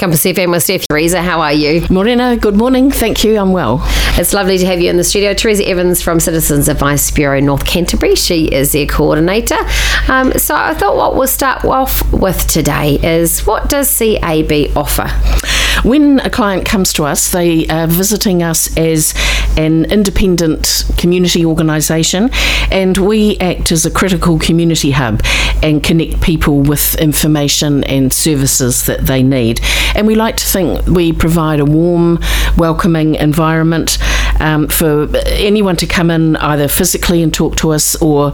Compass FM with Steph. Theresa, how are you? Morena, good morning. Thank you. I'm well. It's lovely to have you in the studio. Theresa Evans from Citizens Advice Bureau North Canterbury. She is their coordinator. Um, so I thought what we'll start off with today is what does CAB offer? When a client comes to us, they are visiting us as an independent community organisation, and we act as a critical community hub and connect people with information and services that they need. And we like to think we provide a warm, welcoming environment um, for anyone to come in either physically and talk to us or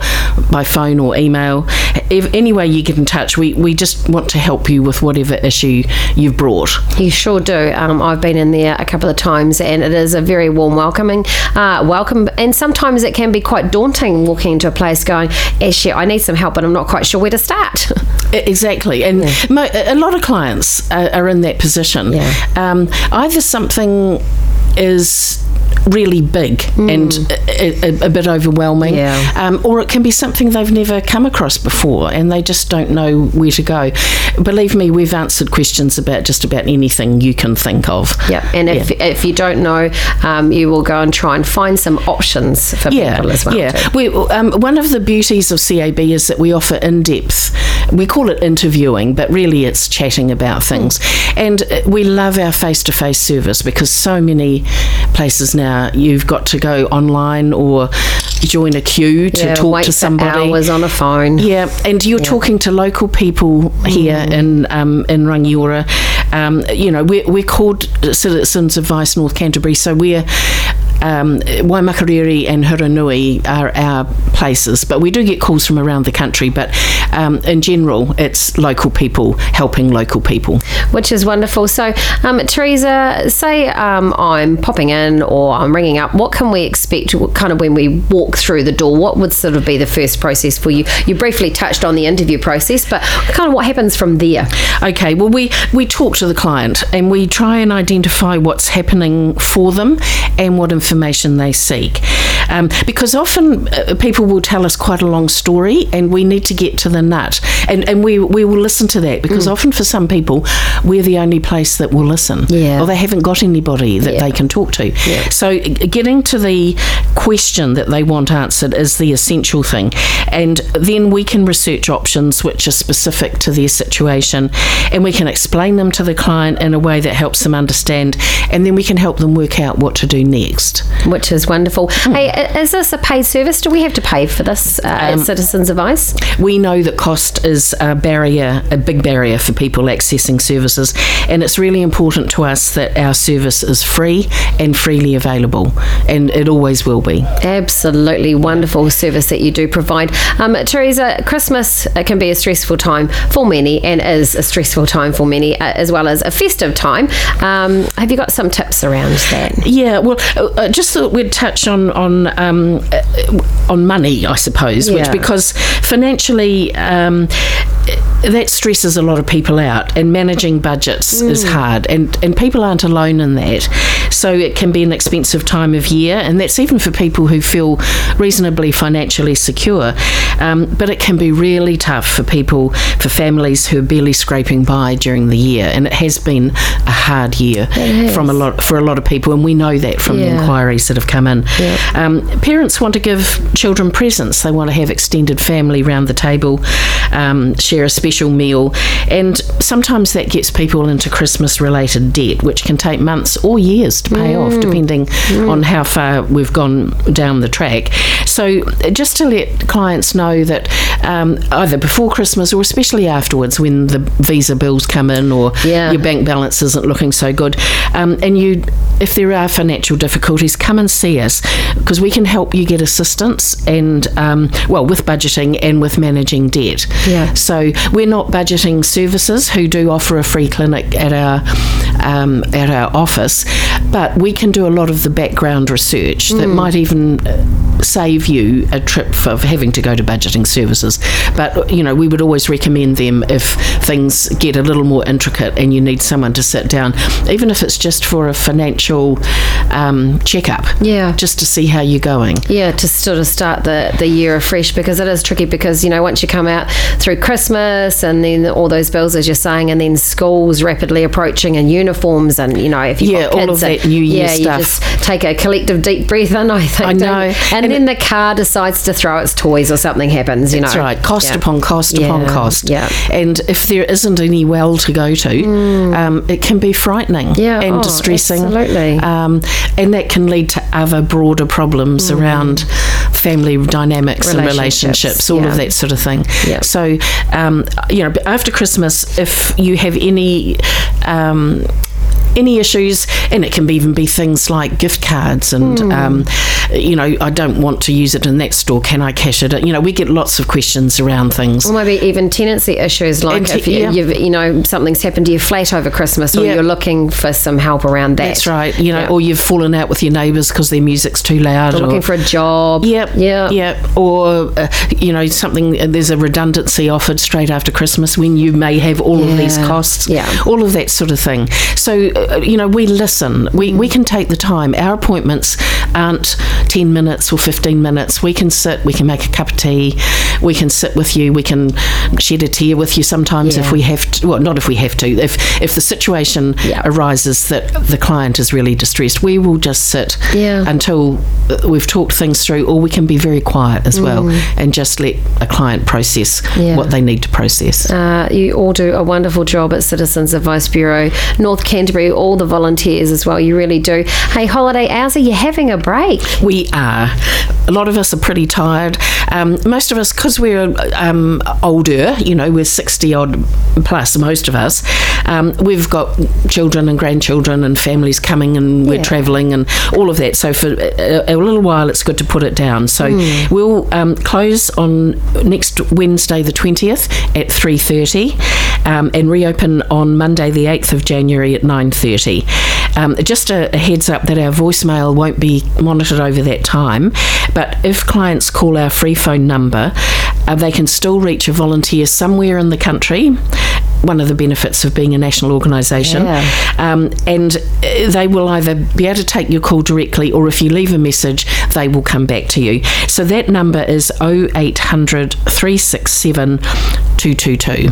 by phone or email. If any way you get in touch, we, we just want to help you with whatever issue you've brought. You sure do. Um, I've been in there a couple of times, and it is a very warm welcoming uh, welcome. And sometimes it can be quite daunting walking into a place going, "Actually, I need some help, but I'm not quite sure where to start." exactly, and yeah. mo- a lot of clients are, are in that position. Yeah. Um, either something is really big mm. and a, a, a, bit overwhelming. Yeah. Um, or it can be something they've never come across before and they just don't know where to go. Believe me, we've answered questions about just about anything you can think of. Yeah, and if, yeah. if you don't know, um, you will go and try and find some options for yeah. people as well. Yeah, we, um, one of the beauties of CAB is that we offer in depth. We call it interviewing, but really it's chatting about things. Mm. And uh, we love our face to face service because so many places now uh, you've got to go online or join a queue to yeah, talk to somebody. hours on a phone. Yeah, and you're yeah. talking to local people here mm. in um, in Rangiora. Um, you know, we're, we're called Citizens Advice North Canterbury, so we're um, Waimakariri and Hurunui are our places, but we do get calls from around the country. But um, in general, it's local people helping local people, which is wonderful. So, um, Theresa, say um, I'm popping in or I'm ringing up. What can we expect? Kind of when we walk through the door, what would sort of be the first process for you? You briefly touched on the interview process, but kind of what happens from there? Okay, well we we talk to the client and we try and identify what's happening for them and what information they seek. Um, because often uh, people will tell us quite a long story and we need to get to the nut. And, and we, we will listen to that because mm. often for some people, we're the only place that will listen. Yeah. Or they haven't got anybody that yeah. they can talk to. Yeah. So getting to the question that they want answered is the essential thing. And then we can research options which are specific to their situation and we can explain them to the client in a way that helps them understand and then we can help them work out what to do next. Which is wonderful. Mm. Hey, is this a paid service? Do we have to pay for this uh, um, Citizens Advice? We know that cost is a barrier, a big barrier for people accessing services, and it's really important to us that our service is free and freely available, and it always will be. Absolutely wonderful service that you do provide. Um, Theresa, Christmas can be a stressful time for many and is a stressful time for many, uh, as well as a festive time. Um, have you got some tips around that? Yeah, well, uh, uh just thought we'd touch on on um, uh, on money, I suppose, yeah. which because financially. Um, that stresses a lot of people out, and managing budgets mm. is hard, and, and people aren't alone in that. So it can be an expensive time of year, and that's even for people who feel reasonably financially secure. Um, but it can be really tough for people, for families who are barely scraping by during the year, and it has been a hard year from a lot for a lot of people, and we know that from yeah. the inquiries that have come in. Yeah. Um, parents want to give children presents; they want to have extended family round the table, um, share a special meal, and sometimes that gets people into Christmas-related debt, which can take months or years to pay mm. off, depending mm. on how far we've gone down the track. So, just to let clients know that um, either before Christmas or especially afterwards, when the visa bills come in or yeah. your bank balance isn't looking so good, um, and you, if there are financial difficulties, come and see us because we can help you get assistance and um, well with budgeting and with managing debt. Yeah. So we're not budgeting services who do offer a free clinic at our um, at our office, but we can do a lot of the background research mm. that might even uh, save you a trip for having to go to budgeting services. But you know, we would always recommend them if things get a little more intricate and you need someone to sit down, even if it's just for a financial um, checkup. Yeah. Just to see how you're going. Yeah, to sort of start the, the year afresh because it is tricky because, you know, once you come out through Christmas and then all those bills, as you're saying, and then schools rapidly approaching and uniforms and, you know, if you've Yeah, got all kids of and- that New Year yeah, stuff. you just take a collective deep breath in, I think. I know. And, And then the car decides to throw its toys or something happens, you know. That's right. Cost Yeah. upon cost upon cost. Yeah. And if there isn't any well to go to, um, it can be frightening Yeah, and oh, distressing. absolutely. Um, and that can lead to other broader problems around family dynamics and Relationships, relationships, all yeah. of that sort of thing. So, um, you know, after Christmas, if you have any. Um, any issues, and it can even be things like gift cards, and Hmm. um, you know, I don't want to use it in that store. Can I cash it? You know, we get lots of questions around things. Or maybe even tenancy issues, like te- if you, yeah. you've, you know something's happened to your flat over Christmas, or Yeah. you're looking for some help around that. That's right. You know, Yeah. or you've fallen out with your neighbours because their music's too loud. Or or, looking for a job. Yep. Yeah. Yep. Or, uh, you know, something, uh, there's a redundancy offered straight after Christmas when you may have all of these costs. Yeah. All of that sort of thing. So, uh, you know, we listen. We, we can take the time. Our appointments aren't 10 minutes or 15 minutes. We can sit, we can make a cup of tea, we can sit with you, we can shed a tear with you sometimes if we have to. Well, not if we have to. If, if the situation Yeah. arises that the client is really distressed, we will just sit Yeah. until uh, we've talked things through, or we can be very quiet as well and just let a client process Mm. Yeah. what they need to process. Uh, you all do a wonderful job at Citizens Advice Bureau, North Canterbury, all the volunteers as well. You really do. Hey, holiday hours, are you having a break? We are. A lot of us are pretty tired. Um, most of us, because we're um, older, you know, we're 60 odd plus, most of us, um, we've got children and grandchildren and families coming and we're Yeah. travelling and all of that. So for a, a little while, it's good to put it down. So Hmm. we'll um, close on next Wednesday, the 20th at 3.30 um, and reopen on Monday, the 8th of January at 9.30. Um, just a, a heads up that our voicemail won't be monitored over that time, but if clients call our free phone number, uh, they can still reach a volunteer somewhere in the country. One of the benefits of being a national organisation. Yeah. Um, and uh, they will either be able to take your call directly or if you leave a message, they will come back to you. So that number is 0800 367 222.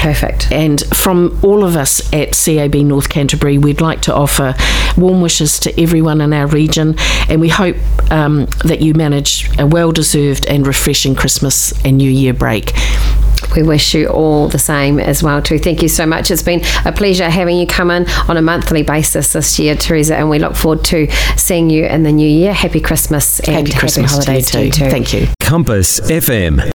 Perfect. And from all of us at CAB North Canterbury, we'd like to offer warm wishes to everyone in our region, and we hope um, that you manage a well deserved and refreshing Christmas and New Year break. We wish you all the same as well too. Thank you so much. It's been a pleasure having you come in on a monthly basis this year, Theresa, and we look forward to seeing you in the new year. Happy Christmas and Happy Christmas to you holidays to you too. Thank you. Compass FM.